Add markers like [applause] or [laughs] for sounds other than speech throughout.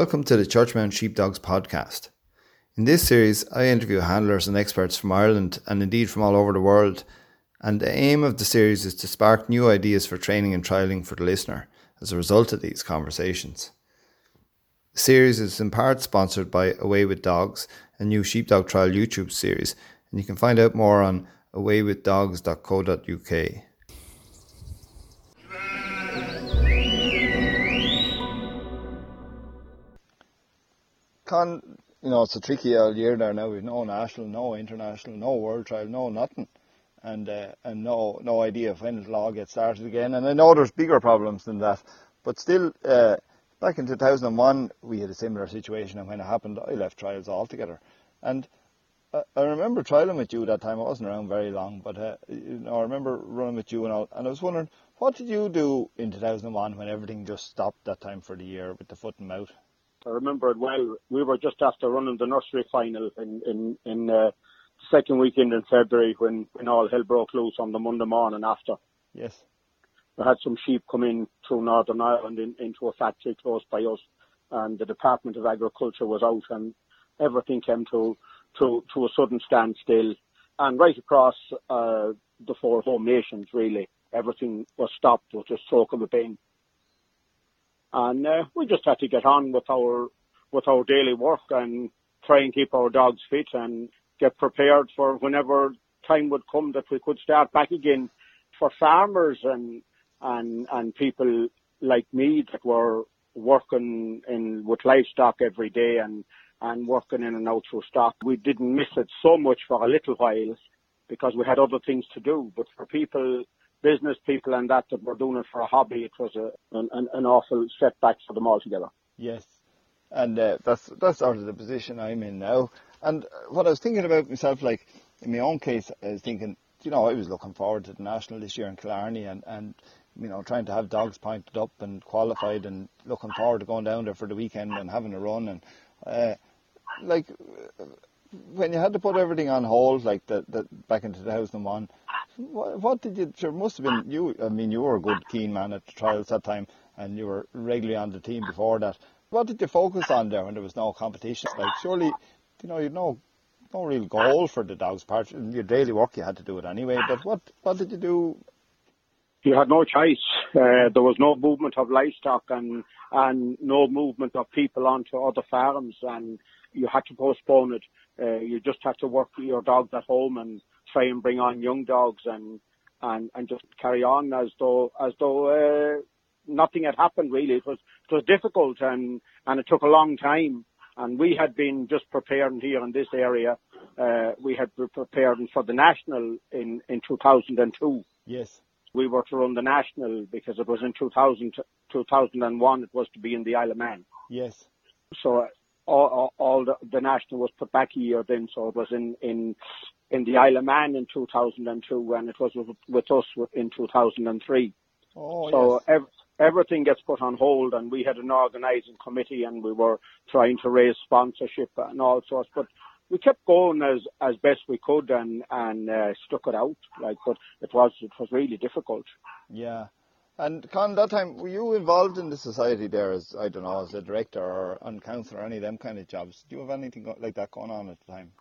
Welcome to the Churchmount Sheepdogs podcast. In this series, I interview handlers and experts from Ireland and indeed from all over the world. And the aim of the series is to spark new ideas for training and trialling for the listener as a result of these conversations. The series is in part sponsored by Away with Dogs, a new sheepdog trial YouTube series, and you can find out more on awaywithdogs.co.uk. Con, you know, it's a tricky old year there now. We've no national, no international, no world trial, no nothing, and uh, and no no idea of when it'll all get started again. And I know there's bigger problems than that, but still, uh, back in 2001 we had a similar situation, and when it happened, I left trials altogether. And I remember trialing with you that time. I wasn't around very long, but uh, you know, I remember running with you and all. And I was wondering, what did you do in 2001 when everything just stopped that time for the year with the foot and mouth? I remember it well. We were just after running the nursery final in in in uh, the second weekend in February when when all hell broke loose on the Monday morning after. Yes. We had some sheep come in through Northern Ireland in, into a factory close by us, and the Department of Agriculture was out, and everything came to to to a sudden standstill, and right across uh, the four home nations, really, everything was stopped with a stroke of a pen and uh, we just had to get on with our with our daily work and try and keep our dogs fit and get prepared for whenever time would come that we could start back again for farmers and and and people like me that were working in with livestock every day and and working in and out through stock. We didn't miss it so much for a little while because we had other things to do. But for people business people and that that were doing it for a hobby, it was a, an, an awful setback for them altogether. Yes, and uh, that's that's sort of the position I'm in now. And what I was thinking about myself, like in my own case, I was thinking, you know, I was looking forward to the national this year in Killarney, and and you know, trying to have dogs pointed up and qualified, and looking forward to going down there for the weekend and having a run, and uh, like when you had to put everything on hold, like that, back in 2001, what, what did you? Sure, must have been you. I mean, you were a good keen man at the trials that time, and you were regularly on the team before that. What did you focus on there when there was no competition? Like, surely, you know, you'd no no real goal for the dogs part. In your daily work, you had to do it anyway. But what what did you do? You had no choice. Uh, there was no movement of livestock and and no movement of people onto other farms, and you had to postpone it. Uh, you just had to work your dogs at home and try and bring on young dogs and and and just carry on as though as though uh, nothing had happened really. It was it was difficult and and it took a long time. And we had been just preparing here in this area. Uh, we had been preparing for the national in in 2002. Yes. We were to run the national because it was in 2000, 2001. It was to be in the Isle of Man. Yes. So all, all the, the, national was put back a year then, so it was in in in the Isle of Man in 2002, and it was with, with us in 2003. Oh, so yes. ev- everything gets put on hold, and we had an organising committee, and we were trying to raise sponsorship and all sorts, but we kept going as as best we could and and uh, stuck it out. Like, but it was it was really difficult. Yeah. And Con, that time, were you involved in the society there as, I don't know, as a director or on council or any of them kind of jobs? Do you have anything like that going on at the time?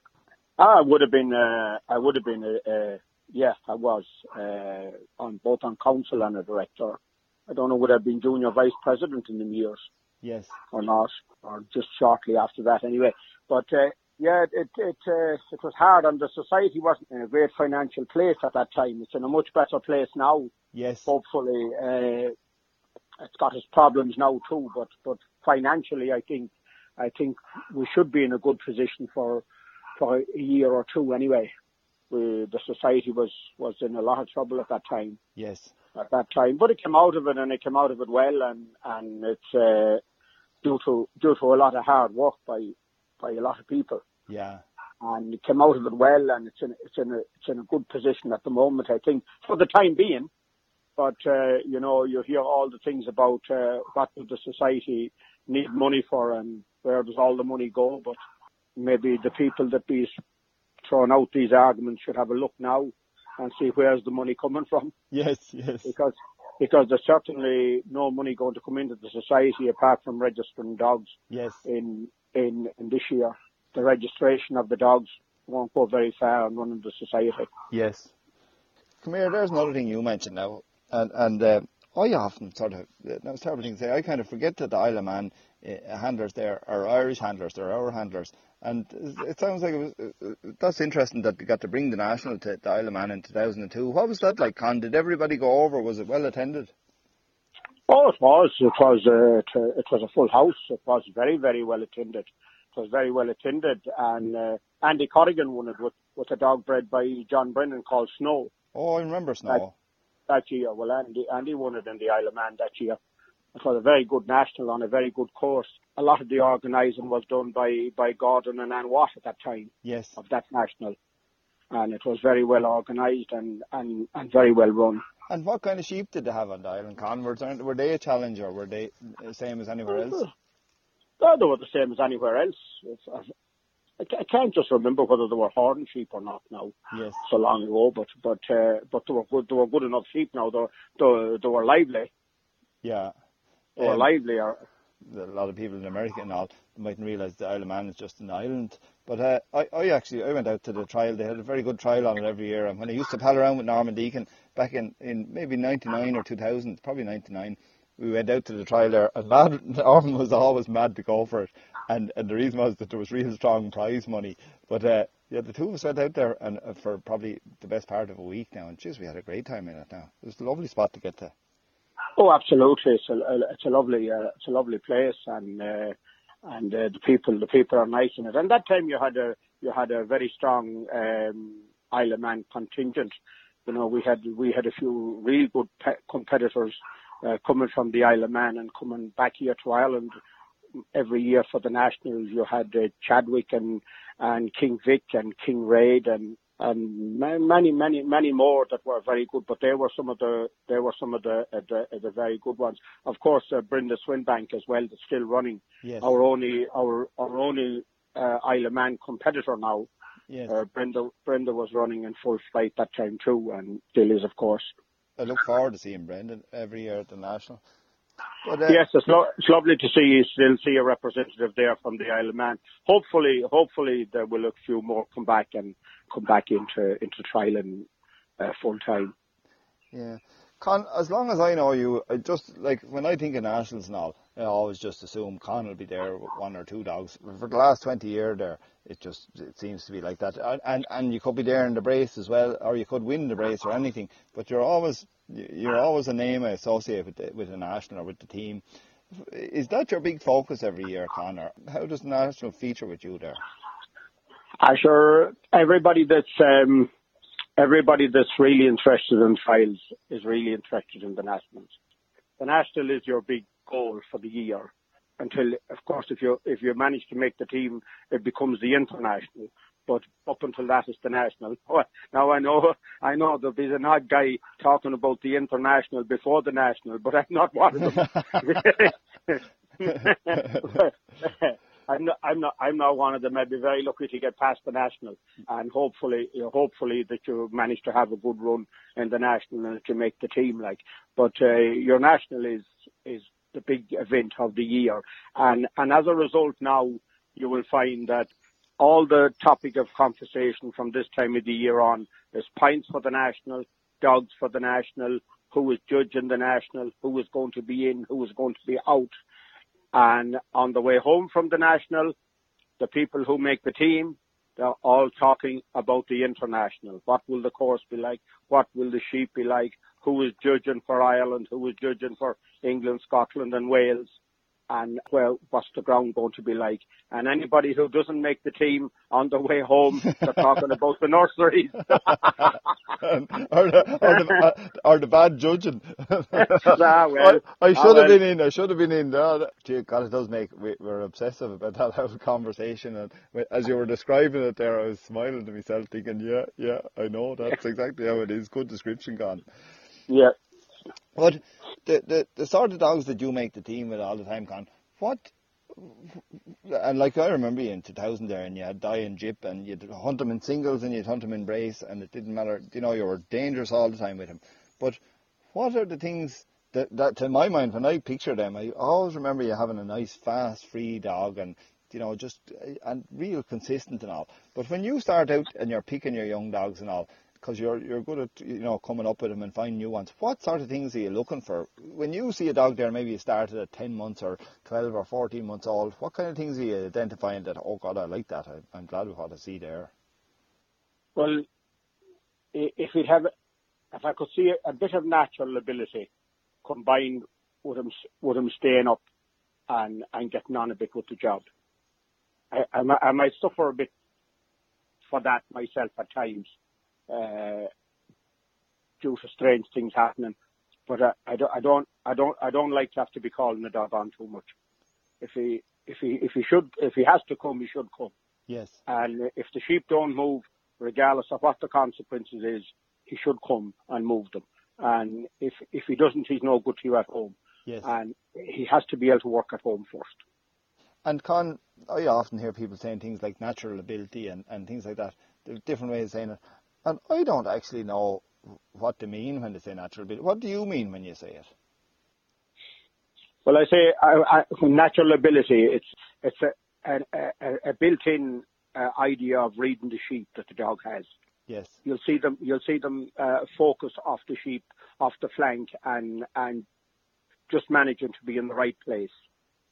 I would have been, uh, I would have been, uh, uh, yeah, I was, uh, on both on council and a director. I don't know would have been junior vice president in the years. Yes. Or not, or just shortly after that anyway. But, uh, yeah, it it uh, it was hard, and the society wasn't in a great financial place at that time. It's in a much better place now. Yes. Hopefully, uh, it's got its problems now too, but but financially, I think I think we should be in a good position for for a year or two anyway. We, the society was was in a lot of trouble at that time. Yes. At that time, but it came out of it, and it came out of it well, and and it's uh, due to due to a lot of hard work by by a lot of people. Yeah. And it came out of it well, and it's in it's in a it's in a good position at the moment, I think, for the time being. But uh, you know, you hear all the things about uh, what does the society need money for, and where does all the money go? But maybe the people that be throwing out these arguments should have a look now and see where's the money coming from. [laughs] Yes, yes. Because because there's certainly no money going to come into the society apart from registering dogs. Yes. In in, in this year, the registration of the dogs won't go very far in running the society. Yes. Come here. There's another thing you mentioned now, and and uh, I often sort of now it's terrible thing to say. I kind of forget that the Isle of Man uh, handlers there are Irish handlers, they're our handlers, and it sounds like it was, uh, that's interesting that they got to bring the national to the Isle of Man in 2002. What was that like, Con? Did everybody go over? Was it well attended? Oh, it was. It was. Uh, it was a full house. It was very, very well attended. It was very well attended, and uh, Andy Corrigan won it with with a dog bred by John Brennan called Snow. Oh, I remember Snow. That, that year. Well, Andy Andy won it in the Isle of Man that year. It was a very good national on a very good course. A lot of the organising was done by, by Gordon and Ann Watt at that time. Yes. Of that national. And it was very well organised and, and, and very well run. And what kind of sheep did they have on the island, Con? Were, were they a challenge or were they the same as anywhere else? No, they were the same as anywhere else. I can't just remember whether they were horn sheep or not now. Yes. So long ago, but but uh, but they were good. They were good enough sheep now. They they, they were lively. Yeah or um, lively. Or a lot of people in America and all mightn't realise the Isle of Man is just an island. But uh, I, I actually I went out to the trial. They had a very good trial on it every year. And when I used to pal around with Norman Deacon back in, in maybe '99 or 2000, probably '99, we went out to the trial there. And mad, [laughs] Norman was always mad to go for it. And and the reason was that there was real strong prize money. But uh, yeah, the two of us went out there and uh, for probably the best part of a week now. And jeez, we had a great time in it. Now it was a lovely spot to get to. Oh, absolutely. It's a it's a lovely uh, it's a lovely place, and uh, and uh, the people the people are nice in it. And that time you had a you had a very strong um, Isle of Man contingent. You know, we had we had a few real good pe- competitors uh, coming from the Isle of Man and coming back here to Ireland every year for the nationals. You had uh, Chadwick and and King Vic and King Raid and and many, many, many more that were very good. But they were some of the they were some of the uh, the, uh, the, very good ones. Of course, uh, Brenda Swinbank as well, that's still running. Yes. Our only our our only uh, Isle of Man competitor now. Yes. Uh, Brenda Brenda was running in full flight that time too, and still is, of course. I look forward to seeing Brendan every year at the national. But, uh, yes, it's, lo- it's lovely to see you still see a representative there from the Isle of Man. Hopefully, hopefully there will a few more come back and come back into into trialing uh, full time. Yeah, Con. As long as I know you, I just like when I think of nationals and all, I always just assume Con will be there with one or two dogs. For the last twenty year there, it just it seems to be like that. And and you could be there in the brace as well, or you could win the brace or anything. But you're always you're always a name I associate with the, with the national or with the team. Is that your big focus every year, Connor? How does the national feature with you there? I sure everybody that's um, everybody that's really interested in trials is really interested in the nationals. The national is your big goal for the year. Until, of course, if you if you manage to make the team, it becomes the international. But up until that, it's the national. [laughs] Now I know I know there'll be an odd guy talking about the international before the national, but I'm not one of them. [laughs] [laughs] I'm not, I'm not, I'm not one of them. I'd be very lucky to get past the national, and hopefully, you know, hopefully that you manage to have a good run in the national and you make the team. Like, but uh, your national is is the big event of the year, and and as a result, now you will find that all the topic of conversation from this time of the year on is pints for the national, dogs for the national, who is judging the national, who is going to be in, who is going to be out. And on the way home from the national, the people who make the team, they're all talking about the international. What will the course be like? What will the sheep be like? Who is judging for Ireland? Who is judging for England, Scotland and Wales? and well, what's the ground going to be like? And anybody who doesn't make the team on the way home, they're talking about the nurseries. [laughs] or, the, or, the, uh, or the bad judging. [laughs] ah, well, I, I should have well. been in. I should have been in. Oh, gee, God, it does make we, are obsessive about that whole conversation. And as you were describing it there, I was smiling to myself, thinking, yeah, yeah, I know that's exactly how it is. Good description, Con. Yeah. But the, the, the sort of dogs that you make the team with all the time, Con, what and like I remember in 2000 there, and you had Die and Jip, and you'd hunt them in singles and you'd hunt them in brace, and it didn't matter. You know, you were dangerous all the time with him. But what are the things that, that to my mind, when I picture them, I always remember you having a nice, fast, free dog, and you know, just and real consistent and all. But when you start out and you're picking your young dogs and all, because you're you're good at you know coming up with them and finding new ones. What sort of things are you looking for when you see a dog there? Maybe you started at ten months or twelve or fourteen months old. What kind of things are you identifying that? Oh God, I like that. I, am glad with what I see there. Well, if we have, if I could see a bit of natural ability combined with him with him staying up and and getting on a bit with the job, I, I, I might suffer a bit for that myself at times Uh, due to strange things happening. But I, I, don't, I don't, I don't, I don't like to have to be calling the dog on too much. If he, if he, if he should, if he has to come, he should come. Yes. And if the sheep don't move, regardless of what the consequences is, he should come and move them. And if if he doesn't, he's no good to you at home. Yes. And he has to be able to work at home first. And Con, I often hear people saying things like natural ability and, and things like that. There's different ways of saying it. And I don't actually know what they mean when they say natural ability. What do you mean when you say it? Well, I say I, I, natural ability. It's it's a, a, a built-in uh, idea of reading the sheep that the dog has. Yes. You'll see them. You'll see them uh, focus off the sheep, off the flank, and and just managing to be in the right place.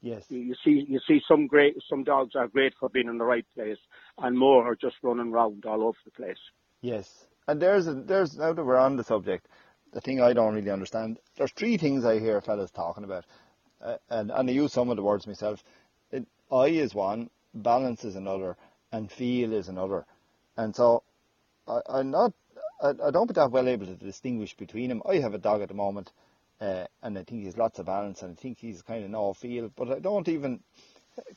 Yes. You, you see, you see some great, some dogs are great for being in the right place, and more are just running around all over the place. Yes, and there's a, there's now that we're on the subject, the thing I don't really understand. There's three things I hear fellas talking about, uh, and and I use some of the words myself. It, eye is one, balance is another, and feel is another, and so I, I'm not. I, I don't be that well able to distinguish between them. I have a dog at the moment, uh, and I think he's lots of balance, and I think he's kind of no feel, but I don't even.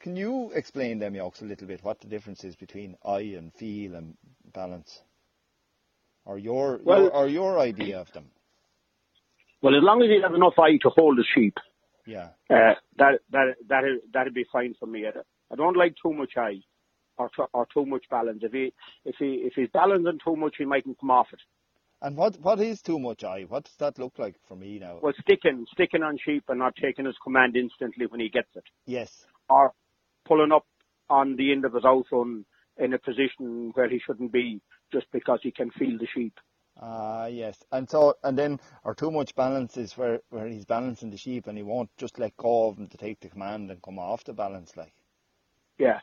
Can you explain them, Yokes, a little bit what the difference is between eye and feel and balance? Or your, well, your or your idea of them? Well, as long as he has enough eye to hold the sheep, yeah, uh, that that that that'd be fine for me. I don't like too much eye or or too much balance. If he if he if he's balancing too much, he mightn't come off it. And what what is too much eye? What does that look like for me now? Well, sticking sticking on sheep and not taking his command instantly when he gets it. Yes. Or pulling up on the end of his outrun in a position where he shouldn't be just because he can feel the sheep. Ah, uh, yes. And so, and then, or too much balance is where, where he's balancing the sheep and he won't just let go of them to take the command and come off the balance, like. Yeah.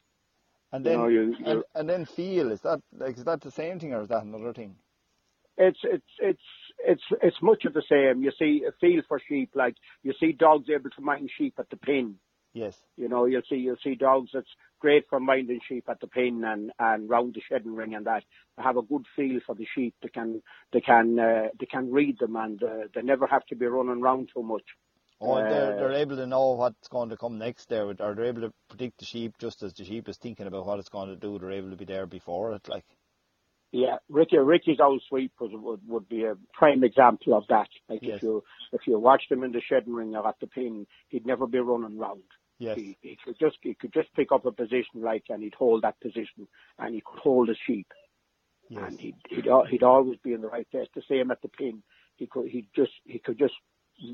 And then, you know, you, and, and then feel, is that, like, is that the same thing or is that another thing? It's, it's, it's, it's, it's much of the same. You see, a feel for sheep, like, you see dogs able to mind sheep at the pin. Yes. You know, you'll see you'll see dogs that's great for minding sheep at the pin and and round the shedding ring and that. They have a good feel for the sheep. They can they can uh, they can read them and uh, they never have to be running around too much. Oh, uh, they're they're able to know what's going to come next there, or they're able to predict the sheep just as the sheep is thinking about what it's going to do. They're able to be there before it, like. Yeah, Ricky Ricky's old Sweep was, would would be a prime example of that. Like yes. if you if you watched him in the shedding ring or at the pin, he'd never be running round. Yes. He, he could just he could just pick up a position like, and he'd hold that position, and he could hold a sheep, yes. and he'd, he'd he'd always be in the right place. The same at the pin, he could he just he could just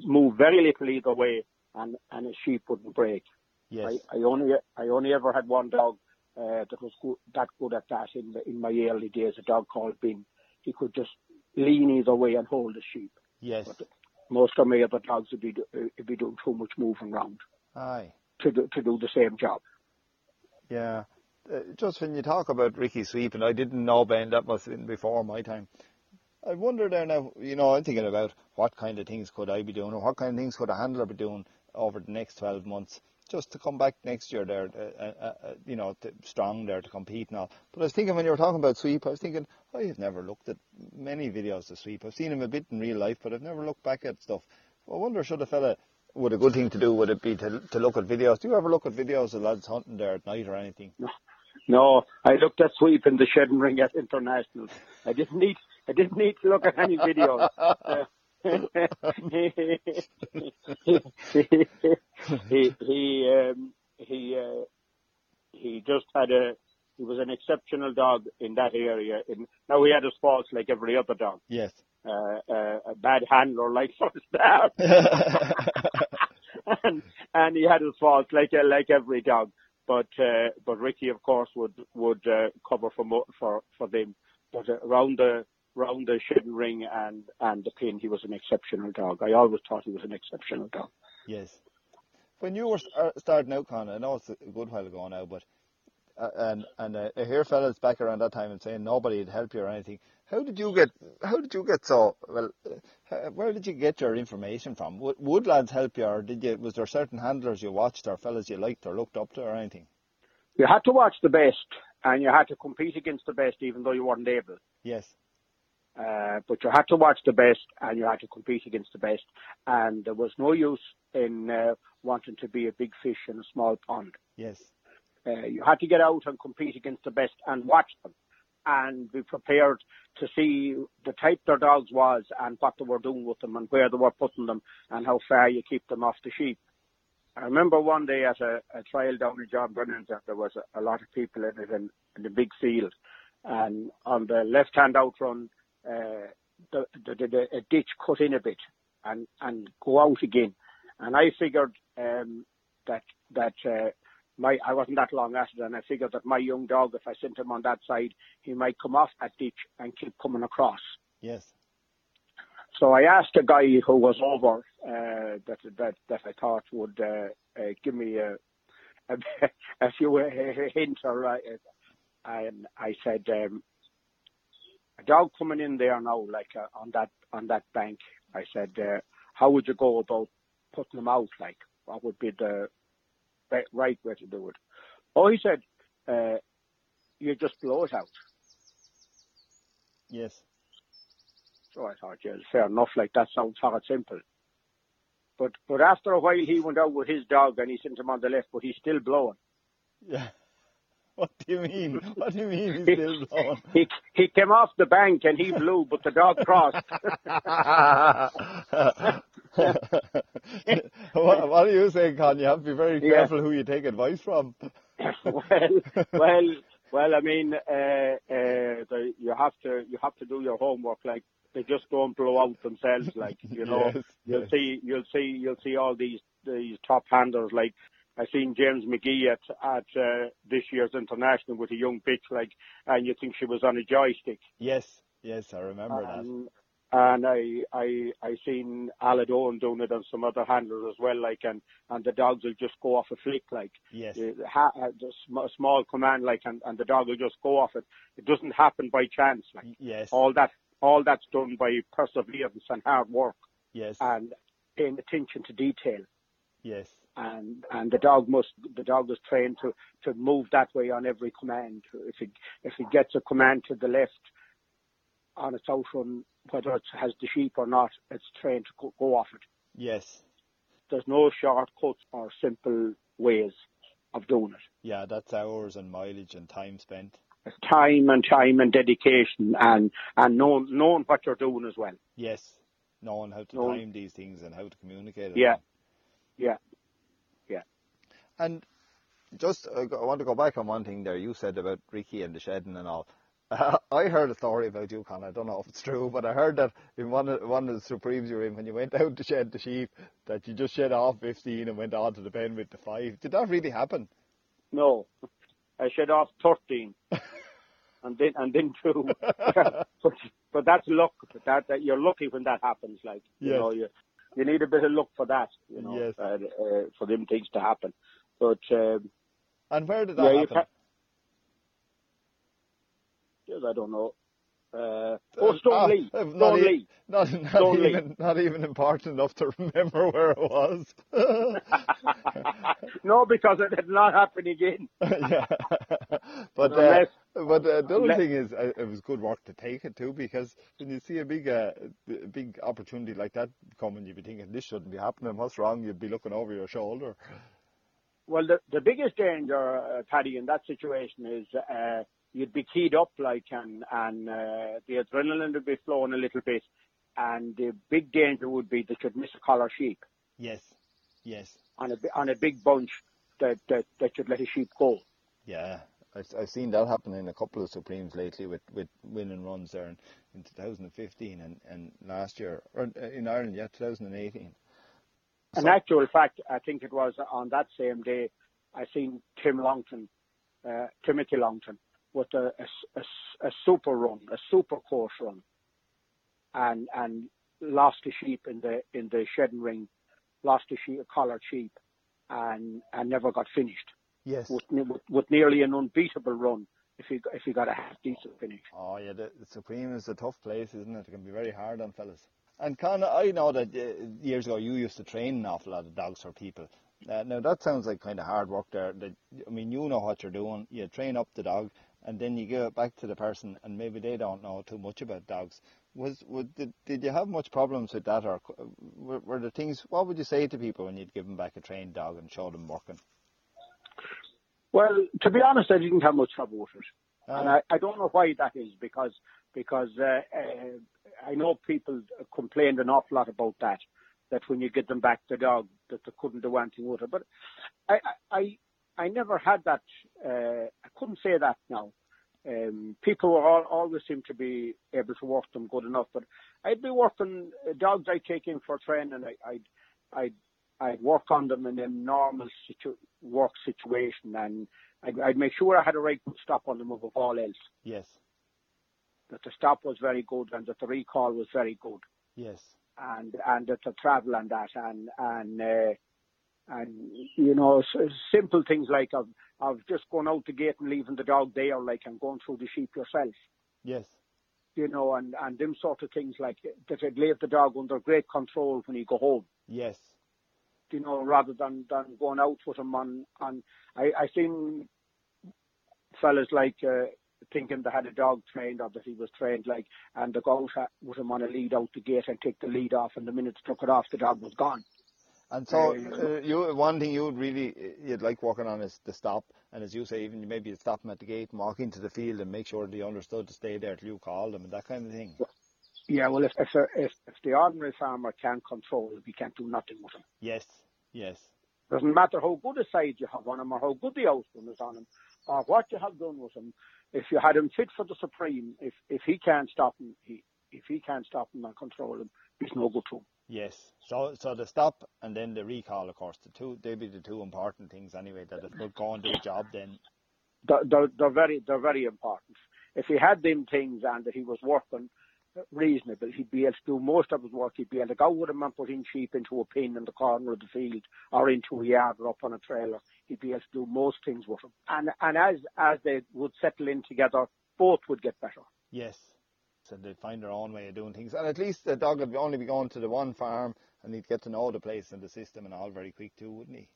move very little either way, and and a sheep wouldn't break. Yes. I, I only I only ever had one dog uh, that was good, that good at that in the, in my early days. A dog called Ben. He could just lean either way and hold a sheep. Yes. But most of my other dogs would be would be doing too much moving around. Aye to do, to do the same job. Yeah. Uh, just when you talk about Ricky Sweep, and I didn't know Ben, that must have been before my time. I wonder there now, you know, I'm thinking about what kind of things could I be doing, or what kind of things could a handler be doing over the next 12 months, just to come back next year there, uh, uh, uh, you know, strong there to compete and all. But I was thinking when you were talking about Sweep, I was thinking, oh, I have never looked at many videos of Sweep. I've seen him a bit in real life, but I've never looked back at stuff. I wonder should a fella would a good thing to do would it be to to look at videos? Do you ever look at videos of lads hunting there at night or anything? No, no. I looked at Sweep in the shedding ring at internationals. I didn't need I didn't need to look at any videos. [laughs] he he um, he uh, he just had a he was an exceptional dog in that area. In, now he had his faults like every other dog. Yes. Uh, uh, a bad handler like [laughs] for start. [laughs] and, and he had his faults like uh, like every dog. But uh, but Ricky, of course, would would uh, cover for mo- for for them. But uh, around the round the shin ring and and the pin, he was an exceptional dog. I always thought he was an exceptional dog. Yes. When you were starting out, Con, I know it's a good while ago now, but uh, and and uh, I hear fellas back around that time and saying nobody'd help you or anything. How did you get? How did you get so well? Uh, where did you get your information from? Would, would lads help you, or did you? Was there certain handlers you watched, or fellas you liked or looked up to, or anything? You had to watch the best, and you had to compete against the best, even though you weren't able. Yes. Uh, but you had to watch the best and you had to compete against the best. And there was no use in uh, wanting to be a big fish in a small pond. Yes. Uh, you had to get out and compete against the best and watch them and be prepared to see the type their dogs was and what they were doing with them and where they were putting them and how far you keep them off the sheep. I remember one day at a, a trial down in John Brennan's that there was a, a lot of people in it in, in the big field and on the left hand out run uh, the, the, the, a ditch cut in a bit and, and go out again. And I figured um, that that uh, my I wasn't that long at it, and I figured that my young dog, if I sent him on that side, he might come off that ditch and keep coming across. Yes. So I asked a guy who was over uh, that that that I thought would uh, uh, give me a [laughs] a, a few uh, hints or uh, and I said um, dog coming in there now, like uh, on that on that bank. I said, uh, how would you go about putting them out? Like, what would be the right way to do it? Oh, he said, uh, you just blow it out. Yes. So I thought, yeah, fair enough. Like that sounds hard simple. But but after a while, he went out with his dog and he sent him on the left, but he's still blowing. Yeah. What do you mean? [laughs] What do you mean he's still? He he came off the bank and he blew, but the dog crossed. [laughs] what, what are you saying, Con? You have to be very careful yeah. who you take advice from. [laughs] well, well, well. I mean, uh, uh, the, you have to you have to do your homework. Like they just don't blow out themselves. Like you know, yes, you'll yes. see you'll see you'll see all these these top handlers like I seen James McGee at at uh, this year's international with a young bitch like, and you think she was on a joystick. Yes, yes, I remember um, that. And I I I seen Aled Owen doing it on some other handlers as well, like, and and the dogs will just go off a flick, like. Yes. Ha, just a small command, like, and and the dog will just go off it. It doesn't happen by chance, like. Yes. All that all that's done by perseverance and hard work. Yes. And paying attention to detail. Yes and and the dog must the dog is trained to to move that way on every command. If it if it gets a command to the left on its out run, whether it has the sheep or not, it's trained to go, off it. Yes. There's no shortcuts or simple ways of doing it. Yeah, that's hours and mileage and time spent. It's time and time and dedication and and knowing knowing what you're doing as well. Yes, knowing how to Knowing- time these things and how to communicate. it. Yeah. Yeah. And just, uh, I want to go back on one thing there you said about Ricky and the shedding and all. [laughs] I heard a story about you, Con. I don't know if it's true, but I heard that in one of, one of the Supremes you were in, when you went out to shed the sheep, that you just shed off 15 and went on to the pen with the five. Did that really happen? No, I shed off thirteen, [laughs] and then and then two. [laughs] but but that's luck. That, that you're lucky when that happens. Like you Yes. know, you you need a bit of luck for that. You know, Yes. uh, uh, for them things to happen. But um, And where did that yeah, happen? Yes, I don't know. Uh, oh, Stone Ah, Lee. uh, not Stone e- Lee. Not, not Stone Lee. even, not even important enough to [laughs] remember where it was. [laughs] no, because it did not happen again. [laughs] yeah. But uh, Unless- but uh, the other thing is, uh, it was good work to take it too, because when you see a big uh, big opportunity like that coming, you'd be thinking this shouldn't be happening. What's wrong? You'd be looking over your shoulder. Well, the, the biggest danger, uh, Paddy, in that situation is uh, you'd be keyed up, like, and and uh, the adrenaline would be flowing a little bit, and the big danger would be that you'd miss a collar sheep Yes, yes, on a on a big bunch that that that you'd let a sheep go. yeah. I've, I've seen that happen in a couple of Supremes lately with, with winning runs there in, in 2015 and, and last year, or uh, in Ireland, yeah, 2018. In actual fact, I think it was on that same day I seen Tim Longton, uh, Timothy Longton, with a, a, a, a, super run, a super course run, and and lost a sheep in the in the shedding ring, lost a sheep, a collared sheep, and and never got finished. Yes. With, with, with nearly an unbeatable run if you if he got a half decent finish. Oh yeah, the, the Supreme is a tough place, isn't it? It can be very hard on fellas. And Con, I know that uh, years ago you used to train an awful lot of dogs for people. Uh, now that sounds like kind of hard work there. That, I mean, you know what you're doing. You train up the dog, and then you give it back to the person, and maybe they don't know too much about dogs. Was, was did, did you have much problems with that, or were, were the things? What would you say to people when you'd give them back a trained dog and show them working? Well, to be honest, I didn't have much trouble with it, uh, and I, I don't know why that is because because uh, uh, I know people complained an awful lot about that that when you get them back the dog that they couldn't do anything with it. But I I I never had that. Uh, I couldn't say that now. Um, people were all, always seem to be able to work them good enough, but I'd be working uh, dogs I take in for training. I, I'd I'd I'd work on them in a normal situ- work situation, and I'd, I'd make sure I had a right stop on them above all else. Yes. That the stop was very good and that the recall was very good. Yes and and to travel and that and and uh, and you know simple things like of of just going out the gate and leaving the dog there like and going through the sheep yourself. Yes. You know, and and them sort of things like that would leave the dog under great control when you go home. Yes. You know, rather than than going out with him on on I I seen fellas like uh, thinking they had a dog trained or that he was trained like, and the go out with him on a lead out the gate and take the lead off, and the minute took it off, the dog was gone. And so, uh, you one thing you would really you'd like working on is the stop, and as you say, even you maybe you stop them at the gate, and walk into the field, and make sure they understood to stay there till you called them, and that kind of thing. Yeah, well, if if, if, if the ordinary farmer can't control it, we can't do nothing with him. Yes, yes. Doesn't matter how good a side you have on him, or how good the outcome is on him, or what you have done with him if you had him fit for the Supreme, if if he can't stop him, he if he can't stop him and control him, he's no good to him. Yes. So so the stop and then the recall, of course, the two they be the two important things anyway. That if they go and do a job, then they're, they're, very they're very important. If he had them things and that he was working reasonable, he'd be able to do most of his work. He'd be able to go with him and put in sheep into a pen in the corner of the field or into a yard or up on a trailer he'd be able to do most things with him. And and as as they would settle in together, both would get better. Yes. So they'd find their own way of doing things. And at least the dog would only be going to the one farm and he'd get to know the place and the system and all very quick too, wouldn't he?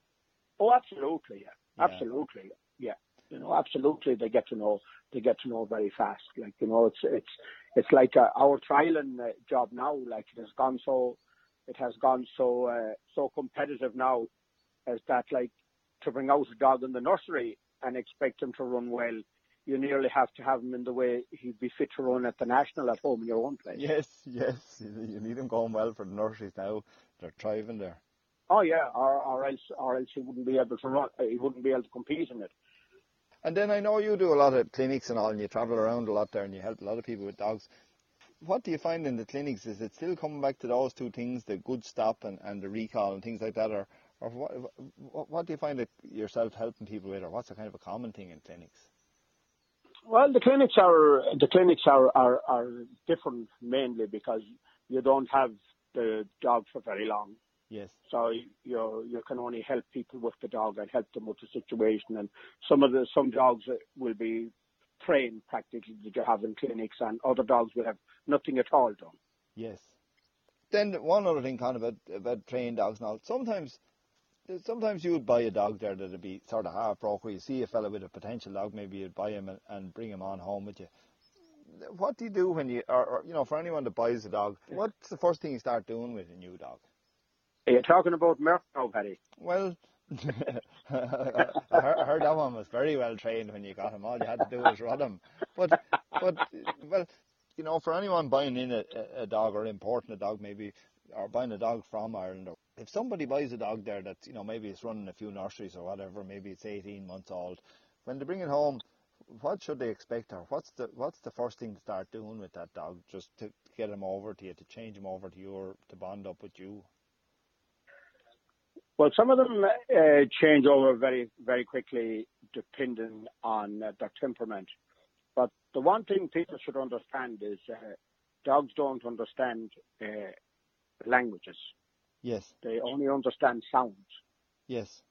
Oh, absolutely, yeah. yeah. Absolutely, yeah. You know, absolutely, they get to know. They get to know very fast. Like you know, it's it's it's like uh, our trialing uh, job now. Like it has gone so, it has gone so uh, so competitive now, as that like to bring out a dog in the nursery and expect him to run well, you nearly have to have him in the way he'd be fit to run at the national at home in your own place. Yes, yes, you need him going well for the nurseries now. They're thriving there. Oh yeah, or, or else, or else he wouldn't be able to run. He wouldn't be able to compete in it. And then I know you do a lot of clinics and all, and you travel around a lot there, and you help a lot of people with dogs. What do you find in the clinics? Is it still coming back to those two things, the good stop and, and the recall and things like that, or or what, what do you find that yourself helping people with, or what's a kind of a common thing in clinics? Well, the clinics are the clinics are, are, are different mainly because you don't have the dog for very long. Yes. So you you can only help people with the dog and help them with the situation. And some of the some dogs will be trained practically that you have in clinics, and other dogs will have nothing at all done. Yes. Then one other thing, kind of about, about trained dogs now. Sometimes sometimes you would buy a dog there that'd be sort of half broke. Where you see a fellow with a potential dog, maybe you'd buy him and, and bring him on home with you. What do you do when you, or, or, you know, for anyone that buys a dog, what's the first thing you start doing with a new dog? Are you talking about Merc now, Paddy? Well, [laughs] I heard that one was very well trained when you got him. All you had to do was run him. But, but, well, you know, for anyone buying in a, a dog or importing a dog, maybe, or buying a dog from Ireland or if somebody buys a dog there that's, you know, maybe it's running a few nurseries or whatever, maybe it's 18 months old, when they bring it home what should they expect, or what's the what's the first thing to start doing with that dog, just to get him over to you, to change him over to you, or to bond up with you? Well, some of them uh, change over very, very quickly depending on uh, their temperament. But the one thing people should understand is uh, dogs don't understand uh, languages. Yes. They only understand sounds. Yes.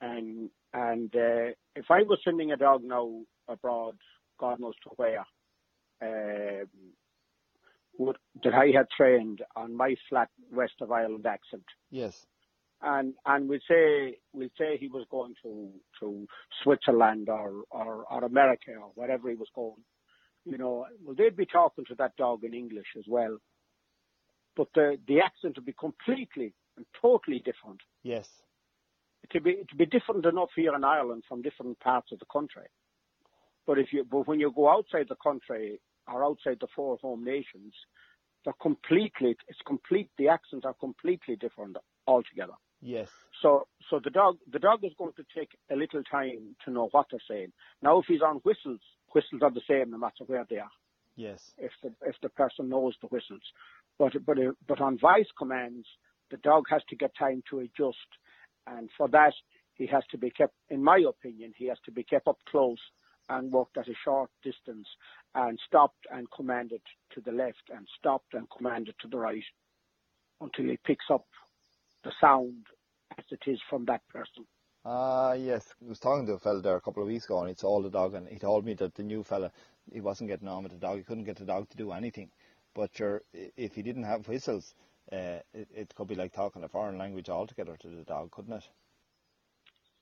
And and uh, if I was sending a dog now abroad, God knows to where, uh, would, that I had trained on my flat west of Ireland accent. Yes and and we say we say he was going to to Switzerland or, or or America or wherever he was going, you know, well they'd be talking to that dog in English as well, but the the accent would be completely and totally different. Yes, to be to be different enough here in Ireland from different parts of the country, but if you but when you go outside the country or outside the four home nations, they're completely it's complete the accents are completely different altogether. Yes. So, so the dog, the dog is going to take a little time to know what they're saying. Now, if he's on whistles, whistles are the same no matter where they are. Yes. If the if the person knows the whistles, but but uh, but on voice commands, the dog has to get time to adjust, and for that he has to be kept. In my opinion, he has to be kept up close and walked at a short distance, and stopped and commanded to the left, and stopped and commanded to the right, until he picks up the sound as it is from that person. Ah, uh, yes. I was talking to a fella there a couple of weeks ago and he saw the dog and he told me that the new fella, he wasn't getting on with the dog. He couldn't get the dog to do anything. But sure, if he didn't have whistles, uh, it, it could be like talking a foreign language altogether to the dog, couldn't it?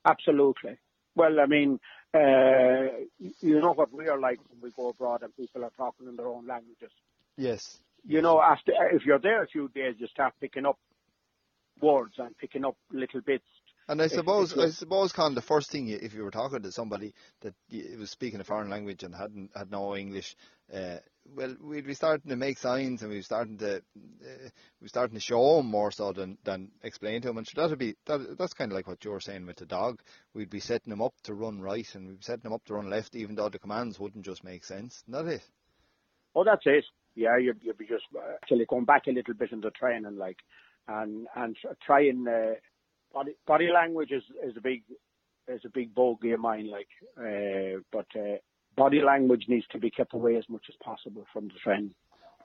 Absolutely. Well, I mean, uh, you know what we are like when we go abroad and people are talking in their own languages. Yes. You know, after if you're there a few days, you start picking up words and picking up little bits. And I suppose, I suppose, Con, the first thing you, if you were talking to somebody that was speaking a foreign language and hadn't had no English, uh, well, we'd be starting to make signs and we were starting to uh, we starting to show them more so than than explain to them. And so that'd be that, that's kind of like what you were saying with the dog. We'd be setting them up to run right and we'd be setting them up to run left, even though the commands wouldn't just make sense. Isn't that it? Oh, that's it. Yeah, you'd, you'd be just uh, actually going back a little bit in the training, like and and try and uh, body body language is is a big is a big bogey of mine. Like, uh, but uh, body language needs to be kept away as much as possible from the training.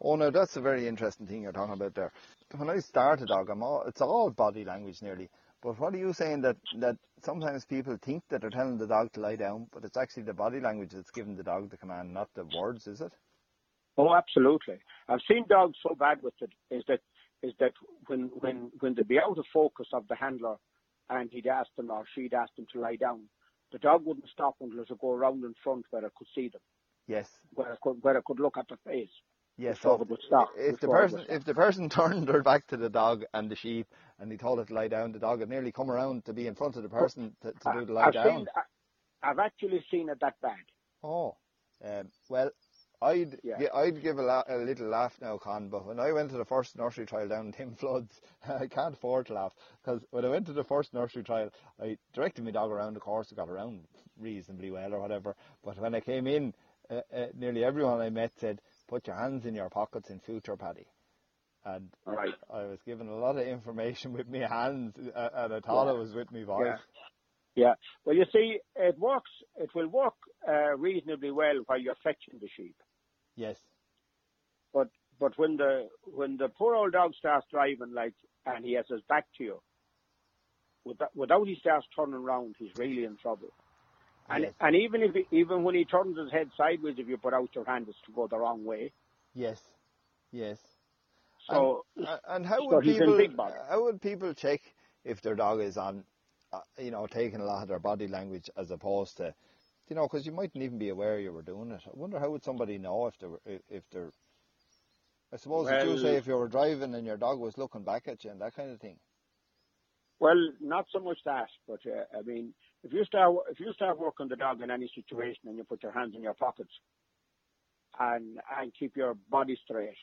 Oh no, that's a very interesting thing you're talking about there. When I started dog, I'm all, it's all body language nearly. But what are you saying that, that sometimes people think that they're telling the dog to lie down, but it's actually the body language that's giving the dog the command, not the words, is it? Oh, absolutely. I've seen dogs so bad with it is that is that when when when they be out of focus of the handler and he'd ask them or she'd ask them to lie down, the dog wouldn't stop until it would go around in front where it could see them. Yes. Where it could where it could look at the face. Yes, so stop, if the person if the person [laughs] turned her back to the dog and the sheep and he told it to lie down, the dog would nearly come around to be in front of the person to, to do the lie I've down. Seen, I've actually seen it that bad. Oh, um, well, I'd yeah. I'd give a, la- a, little laugh now, Con, but when I went to the first nursery trial down in Tim Floods, [laughs] I can't afford to laugh because when I went to the first nursery trial, I directed my dog around the course, I got around reasonably well or whatever. But when I came in, uh, uh, nearly everyone I met said, "Put your hands in your pockets in future, Paddy." And right. I was given a lot of information [laughs] with my hands, uh, and I thought yeah. it was with my voice. Yeah. Yeah. Well, you see, it works. It will work uh, reasonably well while you're fetching the sheep. Yes. But but when the when the poor old dog starts driving like and he has his back to you, without, without he starts turning around, he's really in trouble. And yes. and even if he, even when he turns his head sideways, if you put out your hand, it's to go the wrong way. Yes. Yes. So and, and how so would people how would people check if their dog is on, uh, you know, taking a lot of their body language as opposed to you know, because you mightn't even be aware you were doing it. I wonder how would somebody know if they're if they're. I suppose well, you say if you were driving and your dog was looking back at you and that kind of thing. Well, not so much that, but uh, I mean, if you start if you start working the dog in any situation and you put your hands in your pockets and and keep your body straight,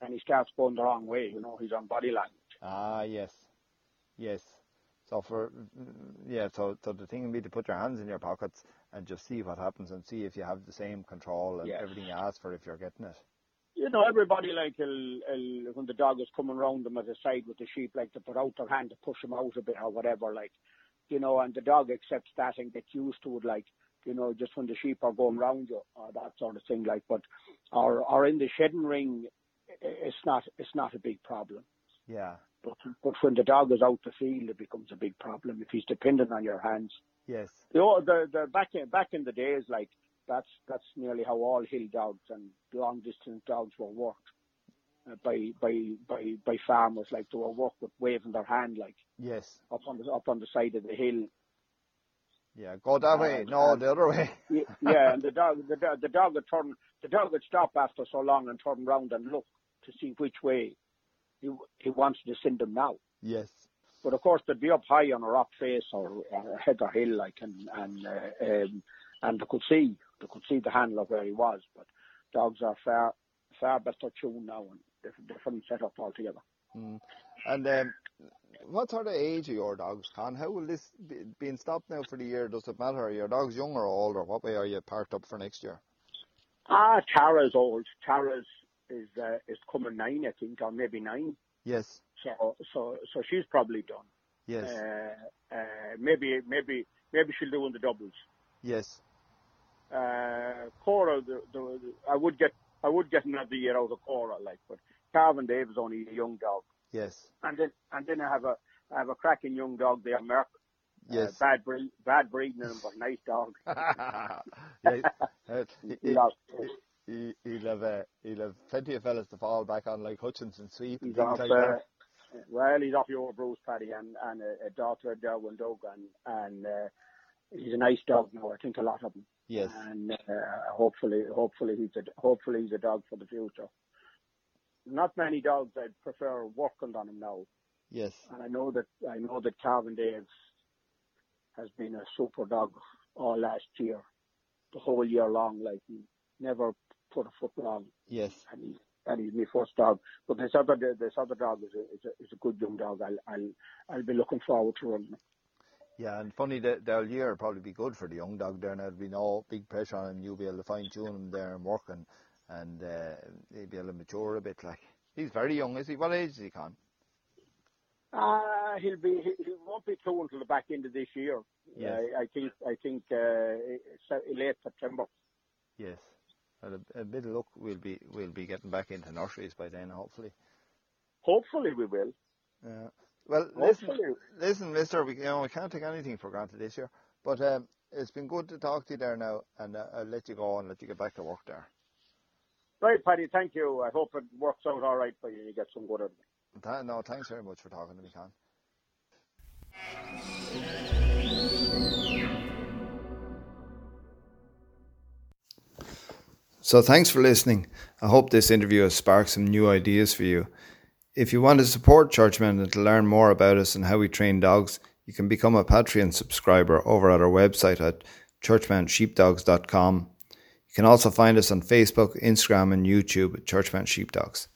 and he starts going the wrong way, you know, he's on body language. Ah, yes, yes. So for yeah, so so the thing would be to put your hands in your pockets and just see what happens and see if you have the same control and Yes. everything you ask for if you're getting it. you know, everybody like will, will, when the dog is coming round them at the side with the sheep, like to put out their hand to push them out a bit or whatever, like, you know, and the dog accepts that and gets used to it, like, you know, just when the sheep are going round you or that sort of thing, like, but, or, or in the shedding ring, it's not, it's not a big problem. Yeah. But, but when the dog is out the field, it becomes a big problem if he's dependent on your hands. Yes. The, the, the back in, back in the days, like, that's, that's nearly how all hill dogs and long distance dogs were worked uh, by, by, by, by farmers, like they were worked with waving their hand, like, Yes. up on the, up on the side of the hill. Yeah. Go that way. No, the other way. [laughs] Yeah, and the dog, the, dog- the dog would turn, the dog would stop after so long and turn round and look to see which way he, he wants to send them now. Yes. But of course, they'd be up high on a rock face or, or a head or hill, like, and and uh, um, and they could see, they could see the handler where he was. But dogs are far far better tuned now and different, different setup altogether. Mm. And um, what sort of age are your dogs, Con? How will this be, being stopped now for the year? Does it matter? Are your dogs young or old, or what way are you parked up for next year? Ah, Tara's old. Tara's is uh, is coming nine, I think, or maybe nine. Yes. So so so she's probably done. Yes. Uh, uh, maybe maybe maybe she'll do in the doubles. yes. uh, Cora, the, the, I would get, I would get another year out of Cora, like, but Calvin Dave is only a young dog, Yes. and then, and then I have a, I have a cracking young dog there, Merck. Yes. Uh, bad breed, bad breeding in him, but nice dog. [laughs] yeah, uh, he, he, he'll have uh, he'll have plenty of fellas to fall back on, like Hutchinson Sweep and He's things off, like uh, that. well, he's off your Bruce Paddy and, and a, a daughter Darwin and, and, uh, he's a nice dog now, I think a lot of them. Yes. And, uh, hopefully, hopefully he's a, hopefully he's a dog for the future. Not many dogs I'd prefer working on him now. Yes. And I know that I know that Calvin Daves has been a super dog all last year, the whole year long. Like he never foot wrong, Yes. and he and he's my first dog. But this other this other dog is a is a, is a good young dog. I'll I'll I'll be looking forward to running. him. Yeah, and funny that the year will probably be good for the young dog there. Now there'll be no big pressure on him. You'll be able to fine tune him there and work and and uh, he'll be able to mature a bit. Like he's very young, is he? What age is he, Con? Uh, he'll be he, he won't be two until the back end of this year. Yes. I, I think I think uh, late September. Yes. Well, a, a bit of luck, we'll be we'll be getting back into nurseries by then, hopefully. Hopefully we will. Yeah. Well, listen, Hopefully. listen, Mister. We, you know, we can't take anything for granted this year, but um, it's been good to talk to you there now, and uh, I'll let you go and let you get back to work there. Right, Paddy. Thank you. I hope it works out all right for you. You get some good out of it. Th- no, thanks very much for talking to me, Con. So, thanks for listening. I hope this interview has sparked some new ideas for you. If you want to support Churchmount and to learn more about us and how we train dogs, you can become a Patreon subscriber over at our website at churchmountsheepdogs.com. You can also find us on Facebook, Instagram, and YouTube at Churchmount Sheepdogs.